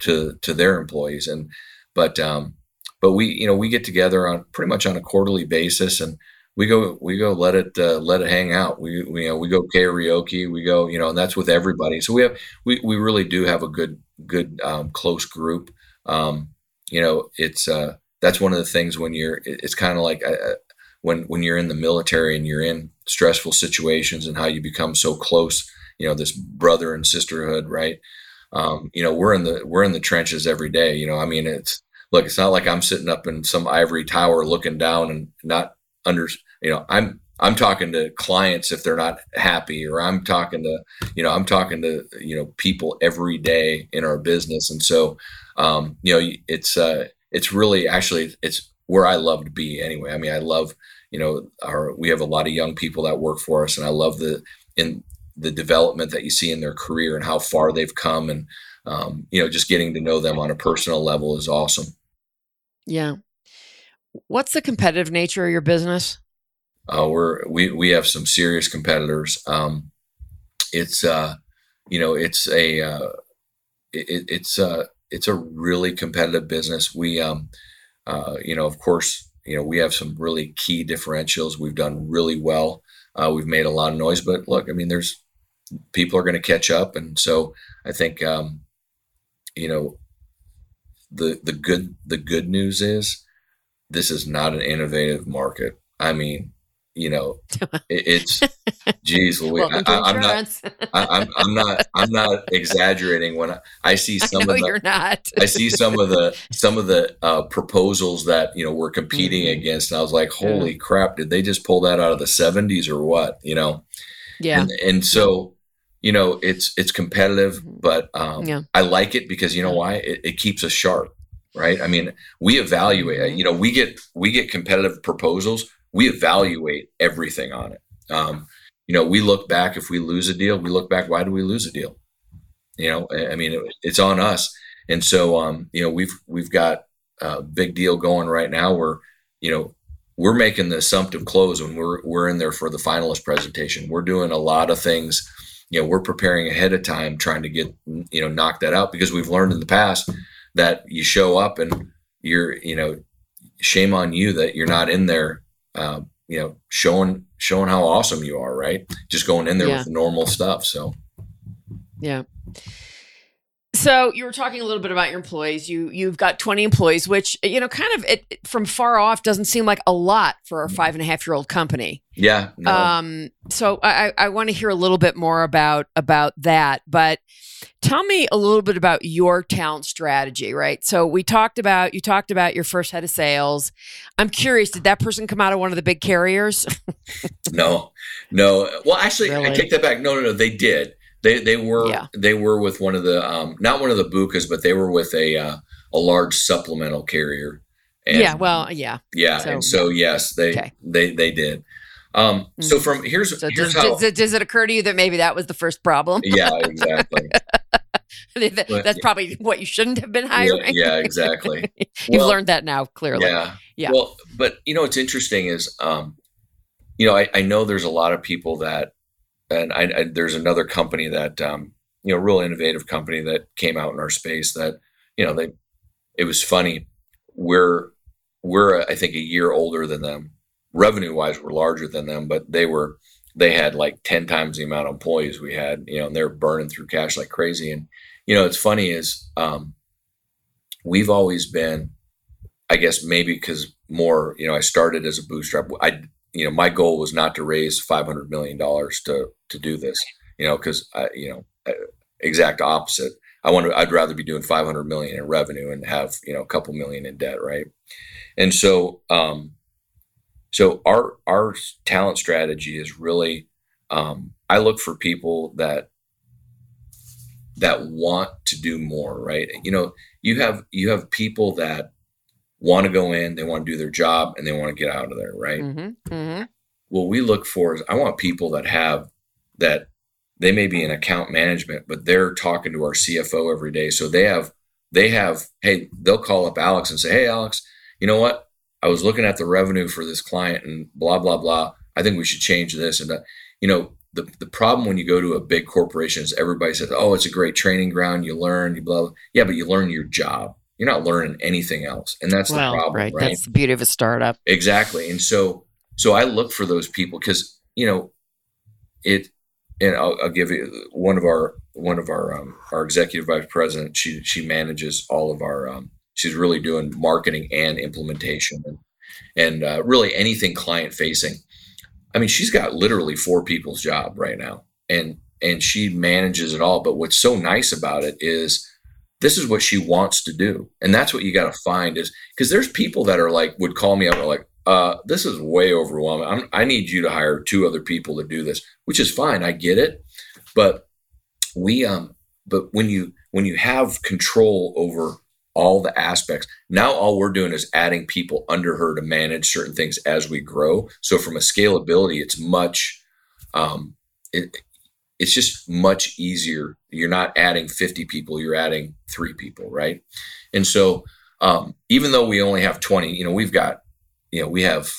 [SPEAKER 1] to to their employees. And but um, but we you know we get together on pretty much on a quarterly basis and we go we go let it uh, let it hang out we, we you know we go karaoke we go you know and that's with everybody so we have we, we really do have a good good um, close group um, you know it's uh, that's one of the things when you're it's kind of like when when you're in the military and you're in stressful situations and how you become so close you know this brother and sisterhood right? Um, you know we're in the we're in the trenches every day you know i mean it's look it's not like i'm sitting up in some ivory tower looking down and not under you know i'm i'm talking to clients if they're not happy or i'm talking to you know i'm talking to you know people every day in our business. And so um, you know it's uh it's really actually it's where i love to be anyway i mean i love you know our we have a lot of young people that work for us and i love the in the development that you see in their career and how far they've come and um, you know just getting to know them on a personal level is awesome
[SPEAKER 2] yeah What's the competitive nature of your business?
[SPEAKER 1] Uh, we're we we have some serious competitors. Um, it's uh, you know, it's a uh, it, it's uh, it's a really competitive business. We um, uh, you know, of course, you know, we have some really key differentials. We've done really well. Uh, we've made a lot of noise, but look, I mean, there's people are going to catch up, and so I think um, you know, the the good the good news is this is not an innovative market. I mean, you know, it, it's geez, Louis, I, am not, I, am I'm not, I'm not exaggerating when I, I see some
[SPEAKER 2] I
[SPEAKER 1] of the,
[SPEAKER 2] you're not.
[SPEAKER 1] I see some of the, some of the uh, proposals that you know we're competing mm-hmm. against, and I was like, holy yeah. crap, did they just pull that out of the 70s or what? You know?
[SPEAKER 2] Yeah.
[SPEAKER 1] And, and so, you know, it's it's competitive, mm-hmm. but um, yeah. I like it because you know why? It, it keeps us sharp right i mean we evaluate mm-hmm. you know we get we get competitive proposals we evaluate everything on it. Um, you know, we look back if we lose a deal, we look back, why do we lose a deal? You know, I mean, it, it's on us. And so, um, you know, we've we've got a big deal going right now where, you know, we're making the assumptive close when we're we're in there for the finalist presentation. We're doing a lot of things. You know, we're preparing ahead of time, trying to get you know knock that out because we've learned in the past that you show up and you're you know shame on you that you're not in there uh, you know, showing showing how awesome you are, right? Just going in there yeah. with normal stuff. So,
[SPEAKER 2] yeah. So you were talking a little bit about your employees. You you've got twenty employees, which you know, kind of it, from far off doesn't seem like a lot for a five and a half year old company.
[SPEAKER 1] Yeah.
[SPEAKER 2] No. Um. So I I want to hear a little bit more about about that, but Tell me a little bit about your talent strategy, right? So we talked about you talked about your first head of sales. I'm curious, did that person come out of one of the big carriers?
[SPEAKER 1] no, no. Well, actually, really? I take that back. No, no, no. They did. They they were yeah. they were with one of the um, not one of the BUCAs, but they were with a uh, a large supplemental carrier.
[SPEAKER 2] And, yeah. Well. Yeah.
[SPEAKER 1] Yeah. So, and so yes, they okay. they they did. Um, so mm-hmm. from here's, so here's
[SPEAKER 2] does, how, does, does, it occur to you that maybe that was the first problem?
[SPEAKER 1] Yeah, exactly.
[SPEAKER 2] that, but, that's probably what you shouldn't have been hiring.
[SPEAKER 1] Yeah, yeah exactly.
[SPEAKER 2] You've well, learned that now, clearly.
[SPEAKER 1] Yeah. Yeah. Well, but you know, what's interesting is, um, you know, I, I know there's a lot of people that, and I, I there's another company that, um, you know, real innovative company that came out in our space that, you know, they, it was funny. We're, we're, I think a year older than them revenue wise we're larger than them, but they were they had like 10 times the amount of employees we had, you know, and they're burning through cash like crazy. And, you know, it's funny is um, we've always been, I guess maybe because more, you know, I started as a bootstrap. I, you know, my goal was not to raise $500 million to, to do this, you know, cause I, you know, exact opposite. I want to, I'd rather be doing 500 million in revenue and have, you know, a couple million in debt. Right. And so, um, so our our talent strategy is really um, I look for people that that want to do more, right? You know, you have you have people that want to go in, they want to do their job, and they want to get out of there, right? Mm-hmm, mm-hmm. What we look for is I want people that have that they may be in account management, but they're talking to our CFO every day, so they have they have hey they'll call up Alex and say, hey Alex, you know what? I was looking at the revenue for this client and blah blah blah. I think we should change this and that. You know, the the problem when you go to a big corporation is everybody says, "Oh, it's a great training ground. You learn, you blah." blah. Yeah, but you learn your job. You're not learning anything else, and that's well, the problem, right. right?
[SPEAKER 2] That's the beauty of a startup.
[SPEAKER 1] Exactly, and so so I look for those people because you know it. And I'll, I'll, give you one of our one of our um, our executive vice president. She she manages all of our um, she's really doing marketing and implementation and, and uh, really anything client facing. I mean, she's got literally four people's job right now, and and she manages it all. But what's so nice about it is this is what she wants to do, and that's what you got to find is because there's people that are like would call me up and like, uh, this is way overwhelming. I'm, I need you to hire two other people to do this, which is fine. I get it, but we um, but when you when you have control over all the aspects. Now, all we're doing is adding people under her to manage certain things as we grow. So, from a scalability, it's much, um, it, it's just much easier. You're not adding 50 people, you're adding three people, right? And so, um, even though we only have 20, you know, we've got, you know, we have,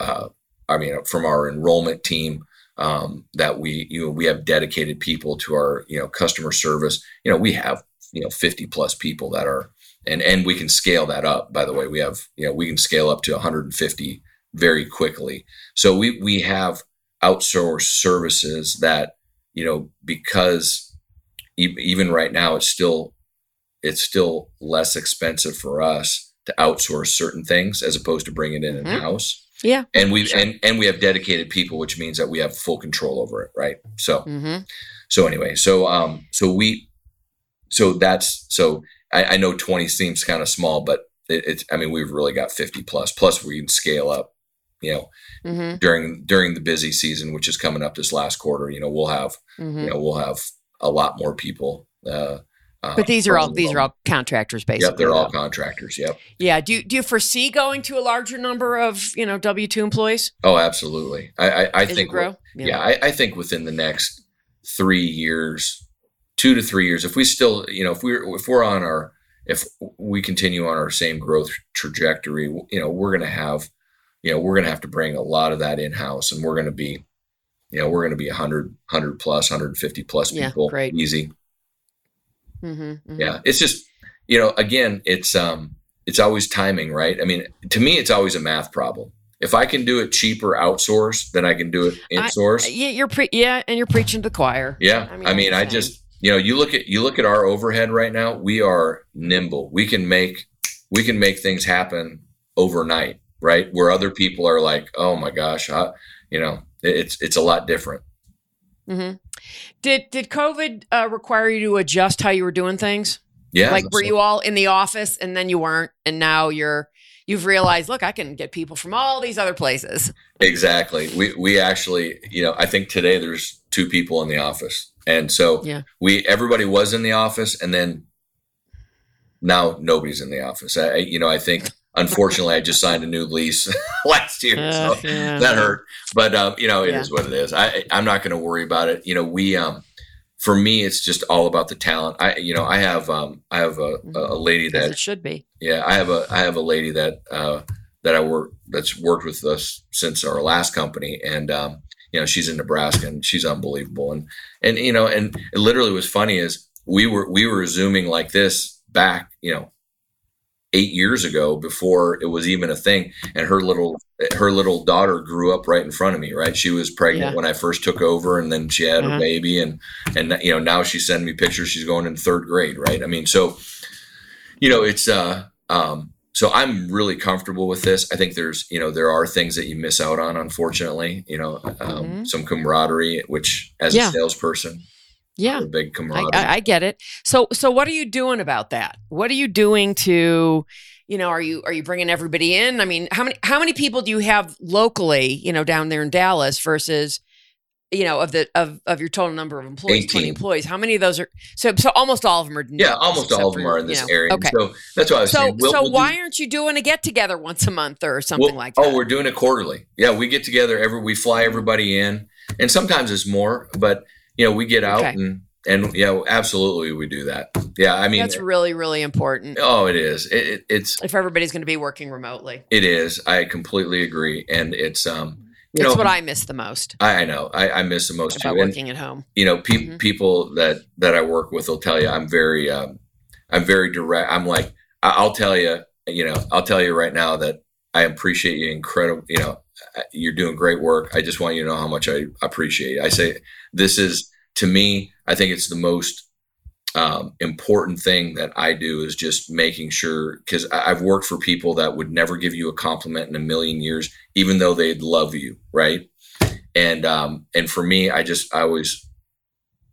[SPEAKER 1] uh, I mean, from our enrollment team, um, that we, you know, we have dedicated people to our, you know, customer service. You know, we have, you know, 50 plus people that are and and we can scale that up by the way we have you know we can scale up to 150 very quickly so we we have outsourced services that you know because e- even right now it's still it's still less expensive for us to outsource certain things as opposed to bring it in mm-hmm. in house
[SPEAKER 2] Yeah.
[SPEAKER 1] And we sure. and and we have dedicated people, which means that we have full control over it, right? So mm-hmm. so anyway, so um so we so that's so I, I know 20 seems kind of small, but it, it's I mean we've really got 50 plus. Plus we can scale up, you know, mm-hmm. during during the busy season, which is coming up this last quarter. You know, we'll have mm-hmm. you know we'll have a lot more people. Uh,
[SPEAKER 2] uh, but these are all these are all contractors, basically.
[SPEAKER 1] Yep, they're though. all contractors. Yep.
[SPEAKER 2] Yeah. Do you, do you foresee going to a larger number of you know W two employees?
[SPEAKER 1] Oh, absolutely. I I, I think grow. Yeah, yeah I, I, think within the next three years, two to three years, if we still you know if we're if we're on our if we continue on our same growth trajectory, you know we're going to have you know we're going to have to bring a lot of that in house, and we're going to be you know we're going to be 100 100 plus 150 plus people
[SPEAKER 2] yeah, great.
[SPEAKER 1] easy Mm-hmm, mm-hmm. Yeah, it's just you know, again, it's um, it's always timing, right? I mean, to me, it's always a math problem. If I can do it cheaper outsource, then I can do it in source.
[SPEAKER 2] Yeah, you're pre- yeah, and you're preaching to the choir.
[SPEAKER 1] Yeah, I mean, I, mean, I just you know, you look at you look at our overhead right now. We are nimble. We can make we can make things happen overnight, right? Where other people are like, oh my gosh, I, you know, it's it's a lot different.
[SPEAKER 2] Mm-hmm. Did did COVID uh, require you to adjust how you were doing things?
[SPEAKER 1] Yeah.
[SPEAKER 2] Like were so. you all in the office and then you weren't, and now you're you've realized, look, I can get people from all these other places.
[SPEAKER 1] Exactly. We we actually, you know, I think today there's two people in the office, and so yeah. we everybody was in the office, and then now nobody's in the office. I, you know, I think unfortunately, I just signed a new lease last year, uh, so yeah. that hurt. But um, you know, it yeah. is what it is. I I'm not going to worry about it. You know, we um, for me, it's just all about the talent. I you know, I have um, I have a, a lady that
[SPEAKER 2] it should be.
[SPEAKER 1] Yeah, I have a I have a lady that uh, that I work that's worked with us since our last company, and um, you know, she's in Nebraska and she's unbelievable. And and you know, and it literally was funny is we were we were zooming like this back, you know, eight years ago before it was even a thing and her little her little daughter grew up right in front of me right she was pregnant yeah. when i first took over and then she had uh-huh. a baby and and you know now she's sending me pictures she's going in third grade right i mean so you know it's uh um so i'm really comfortable with this. I think there's you know there are things that you miss out on unfortunately you know um, mm-hmm. some camaraderie which as yeah. a salesperson
[SPEAKER 2] yeah.
[SPEAKER 1] a big camaraderie
[SPEAKER 2] I, I, get it. So so what are you doing about that? What are you doing to you know are you are you bringing everybody in? I mean how many how many people do you have locally you know down there in dallas versus you know of the of of your total number of employees 18. 20 employees how many of those are so so almost all of them are
[SPEAKER 1] yeah almost all of them are in this you know, area okay so that's why i was
[SPEAKER 2] so
[SPEAKER 1] saying,
[SPEAKER 2] we'll, so we'll why do, aren't you doing a get together once a month or something we'll, like that
[SPEAKER 1] oh we're doing it quarterly yeah we get together every we fly everybody in and sometimes it's more but you know we get out okay. and and yeah, absolutely, we do that. Yeah, I mean,
[SPEAKER 2] that's really, really important.
[SPEAKER 1] Oh, it is. It, it, it's
[SPEAKER 2] if everybody's going to be working remotely.
[SPEAKER 1] It is. I completely agree, and it's um.
[SPEAKER 2] You it's know, what I miss the most.
[SPEAKER 1] I, I know. I, I, miss the most
[SPEAKER 2] about
[SPEAKER 1] too.
[SPEAKER 2] working
[SPEAKER 1] and,
[SPEAKER 2] at home.
[SPEAKER 1] You know, pe- mm-hmm. people that that I work with will tell you I'm very, um, I'm very direct. I'm like, I'll tell you, you know, I'll tell you right now that I appreciate you incredible. You know, you're doing great work. I just want you to know how much I appreciate. It. I say this is to me, I think it's the most um, important thing that I do is just making sure because I've worked for people that would never give you a compliment in a million years, even though they'd love you, right? And um, and for me, I just I always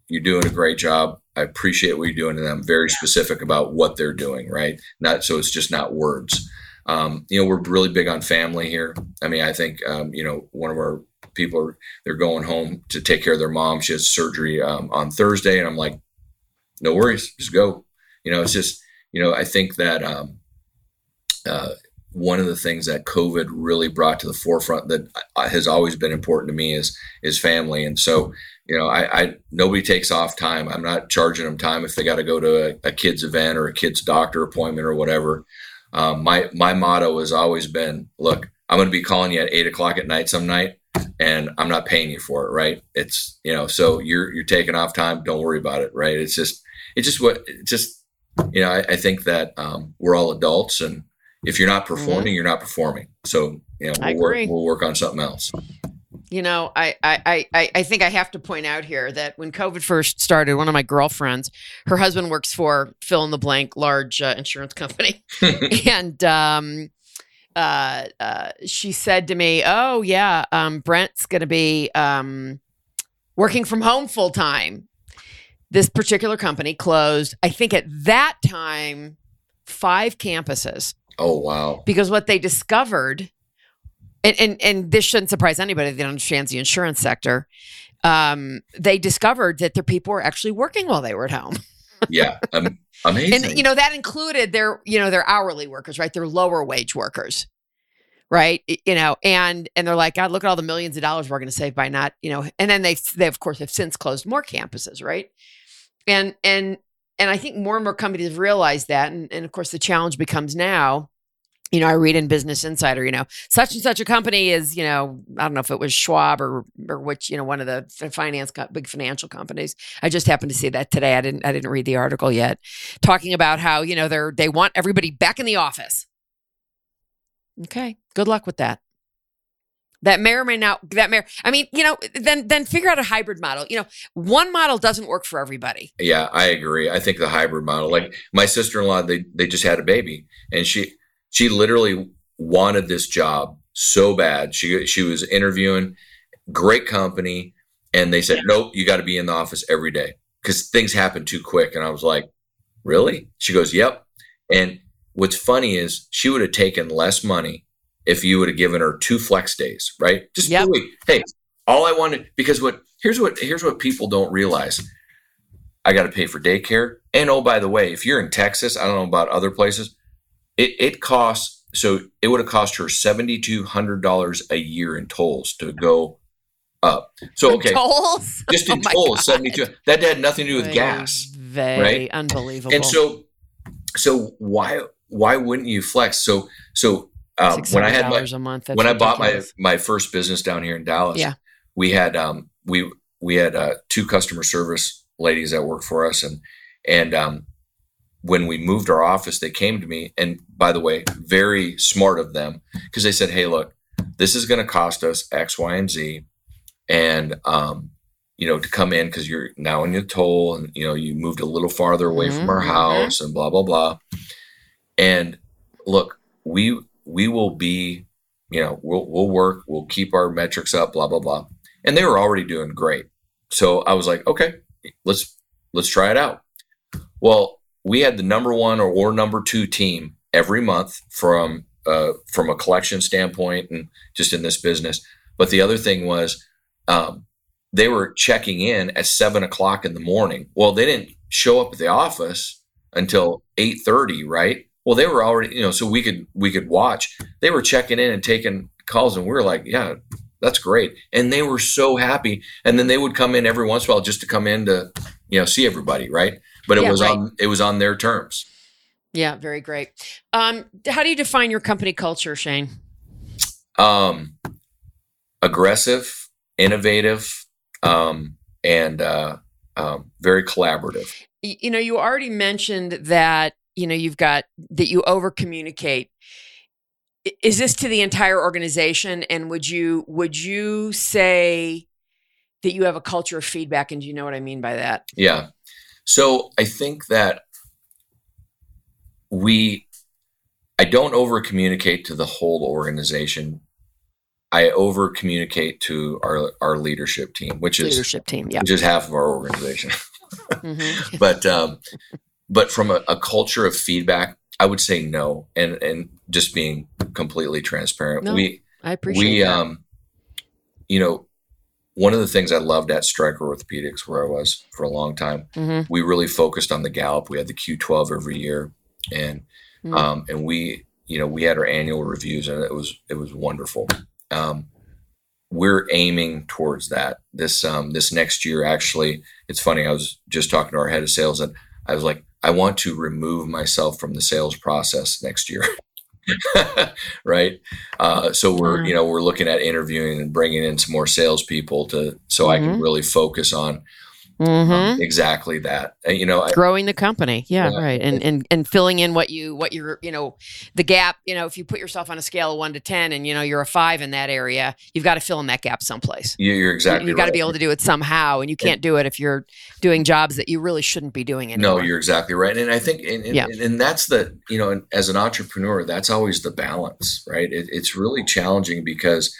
[SPEAKER 1] you're doing a great job. I appreciate what you're doing, and I'm very specific about what they're doing, right? Not so it's just not words. Um, you know, we're really big on family here. I mean, I think um, you know one of our people are they're going home to take care of their mom. She has surgery um, on Thursday, and I'm like, no worries, just go. You know, it's just you know I think that um, uh, one of the things that COVID really brought to the forefront that uh, has always been important to me is is family, and so you know I, I nobody takes off time. I'm not charging them time if they got to go to a, a kid's event or a kid's doctor appointment or whatever. Um, my my motto has always been, look, I'm going to be calling you at eight o'clock at night some night and I'm not paying you for it, right? It's you know, so you're you're taking off time. Don't worry about it, right? It's just it's just what just you know. I, I think that um, we're all adults, and if you're not mm-hmm. performing, mm-hmm. you're not performing. So you know, we'll work we'll work on something else.
[SPEAKER 2] You know, I, I, I, I think I have to point out here that when COVID first started, one of my girlfriends, her husband works for fill in the blank large uh, insurance company, and um, uh, uh, she said to me, "Oh yeah, um, Brent's going to be um, working from home full time." This particular company closed. I think at that time, five campuses.
[SPEAKER 1] Oh wow!
[SPEAKER 2] Because what they discovered, and and, and this shouldn't surprise anybody that understands the insurance sector. Um, they discovered that their people were actually working while they were at home.
[SPEAKER 1] yeah, um, amazing.
[SPEAKER 2] And you know that included their you know their hourly workers, right? Their lower wage workers right you know and and they're like god look at all the millions of dollars we're going to save by not you know and then they they of course have since closed more campuses right and and and i think more and more companies have realized that and, and of course the challenge becomes now you know, I read in Business Insider, you know, such and such a company is, you know, I don't know if it was Schwab or or which, you know, one of the finance big financial companies. I just happened to see that today. I didn't I didn't read the article yet, talking about how you know they're they want everybody back in the office. Okay, good luck with that. That may or may not. That may. I mean, you know, then then figure out a hybrid model. You know, one model doesn't work for everybody.
[SPEAKER 1] Yeah, I agree. I think the hybrid model. Like my sister in law, they they just had a baby, and she she literally wanted this job so bad. She she was interviewing, great company, and they said, yeah. "Nope, you got to be in the office every day because things happen too quick." And I was like, "Really?" She goes, "Yep." And what's funny is she would have taken less money if you would have given her two flex days, right? Just yep. Hey, all I wanted because what here's what here's what people don't realize. I got to pay for daycare. And oh, by the way, if you're in Texas, I don't know about other places, it, it costs, so it would have cost her $7,200 a year in tolls to go up. So, okay.
[SPEAKER 2] Tolls?
[SPEAKER 1] Just in oh tolls, 72. That had nothing to do with gas.
[SPEAKER 2] Very right? unbelievable.
[SPEAKER 1] And so, so why, why wouldn't you flex? So, so, um, when I had my, a month, when I bought my, my first business down here in Dallas,
[SPEAKER 2] yeah.
[SPEAKER 1] we had, um, we, we had, uh, two customer service ladies that worked for us and, and, um, when we moved our office, they came to me, and by the way, very smart of them because they said, "Hey, look, this is going to cost us X, Y, and Z, and um, you know, to come in because you're now in your toll, and you know, you moved a little farther away mm-hmm. from our mm-hmm. house, and blah blah blah. And look, we we will be, you know, we'll we'll work, we'll keep our metrics up, blah blah blah. And they were already doing great, so I was like, okay, let's let's try it out. Well, we had the number one or, or number two team every month from uh, from a collection standpoint and just in this business. But the other thing was um, they were checking in at seven o'clock in the morning. Well, they didn't show up at the office until eight thirty, right? Well, they were already, you know, so we could we could watch. They were checking in and taking calls, and we were like, yeah, that's great. And they were so happy. And then they would come in every once in a while just to come in to, you know, see everybody, right? but it yeah, was right. on it was on their terms.
[SPEAKER 2] Yeah, very great. Um, how do you define your company culture, Shane?
[SPEAKER 1] Um, aggressive, innovative, um, and uh, um, very collaborative.
[SPEAKER 2] You know, you already mentioned that you know you've got that you over communicate. Is this to the entire organization? And would you would you say that you have a culture of feedback? And do you know what I mean by that?
[SPEAKER 1] Yeah. So I think that we, I don't over communicate to the whole organization. I over communicate to our our leadership team, which is
[SPEAKER 2] leadership team, yeah,
[SPEAKER 1] which is half of our organization. mm-hmm. but um, but from a, a, culture of feedback, I would say no, and and just being completely transparent.
[SPEAKER 2] No,
[SPEAKER 1] we
[SPEAKER 2] I appreciate
[SPEAKER 1] we
[SPEAKER 2] that.
[SPEAKER 1] um, you know, one of the things I loved at Stryker Orthopedics, where I was for a long time, mm-hmm. we really focused on the Gallup. We had the Q12 every year, and mm-hmm. um, and we, you know, we had our annual reviews, and it was it was wonderful. Um, we're aiming towards that this um, this next year. Actually, it's funny. I was just talking to our head of sales, and I was like, I want to remove myself from the sales process next year. right? Uh, so we're mm-hmm. you know we're looking at interviewing and bringing in some more salespeople to so mm-hmm. I can mm-hmm. really focus on Mm-hmm. Um, exactly that. You know,
[SPEAKER 2] growing I, the company. Yeah, yeah, right. And and and filling in what you what you're you know the gap. You know, if you put yourself on a scale of one to ten, and you know you're a five in that area, you've got to fill in that gap someplace.
[SPEAKER 1] You're exactly.
[SPEAKER 2] You, have got to be able to do it somehow, and you can't and, do it if you're doing jobs that you really shouldn't be doing anymore.
[SPEAKER 1] No, you're exactly right. And I think, and, and, yeah. and that's the you know, as an entrepreneur, that's always the balance, right? It, it's really challenging because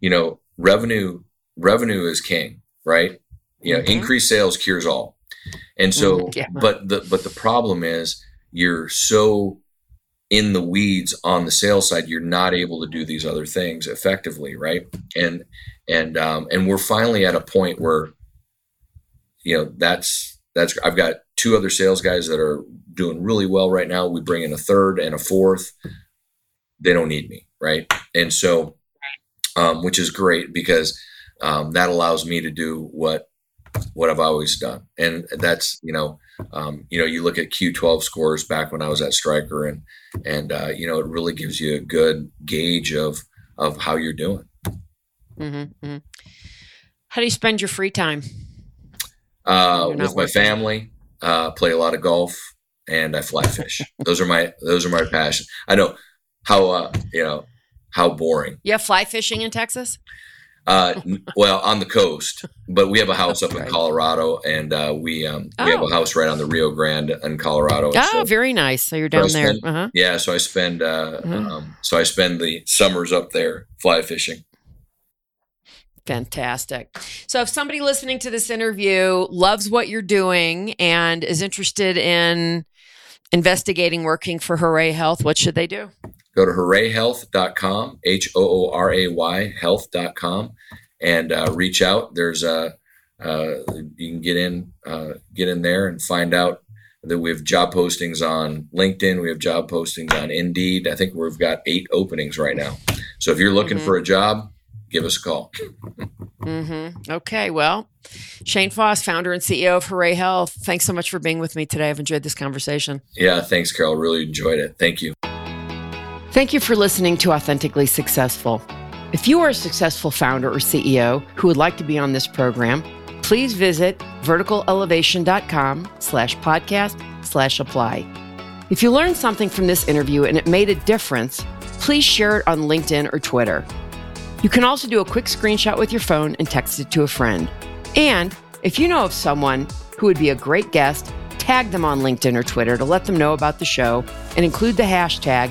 [SPEAKER 1] you know revenue revenue is king, right? You know, mm-hmm. increased sales cures all and so, mm, yeah. but the but the problem is you're so in the weeds on the sales side, you're not able to do these other things effectively, right? And and um, and we're finally at a point where you know that's that's I've got two other sales guys that are doing really well right now. We bring in a third and a fourth. They don't need me, right? And so, um, which is great because um, that allows me to do what what I've always done. And that's, you know, um, you know, you look at Q12 scores back when I was at Stryker and, and, uh, you know, it really gives you a good gauge of, of how you're doing.
[SPEAKER 2] Mm-hmm, mm-hmm. How do you spend your free time?
[SPEAKER 1] Uh, with my family, uh, play a lot of golf and I fly fish. those are my, those are my passion. I know how, uh, you know, how boring.
[SPEAKER 2] Yeah. fly fishing in Texas?
[SPEAKER 1] Uh, well, on the coast, but we have a house up in Colorado, and uh, we um, oh. we have a oh. house right on the Rio Grande in Colorado.
[SPEAKER 2] Oh, so, very nice. So you're down so there.
[SPEAKER 1] uh-huh. Yeah, so I spend uh, mm-hmm. um, so I spend the summers up there fly fishing.
[SPEAKER 2] Fantastic. So, if somebody listening to this interview loves what you're doing and is interested in investigating working for Hooray Health, what should they do?
[SPEAKER 1] Go to hoorayhealth.com, H O O R A Y health.com, and uh, reach out. There's a uh, you can get in uh, get in there and find out that we have job postings on LinkedIn. We have job postings on Indeed. I think we've got eight openings right now. So if you're looking mm-hmm. for a job, give us a call.
[SPEAKER 2] mm-hmm. Okay. Well, Shane Foss, founder and CEO of Hooray Health. Thanks so much for being with me today. I've enjoyed this conversation.
[SPEAKER 1] Yeah. Thanks, Carol. Really enjoyed it. Thank you.
[SPEAKER 2] Thank you for listening to Authentically Successful. If you are a successful founder or CEO who would like to be on this program, please visit verticalelevation.com slash podcast slash apply. If you learned something from this interview and it made a difference, please share it on LinkedIn or Twitter. You can also do a quick screenshot with your phone and text it to a friend. And if you know of someone who would be a great guest, tag them on LinkedIn or Twitter to let them know about the show and include the hashtag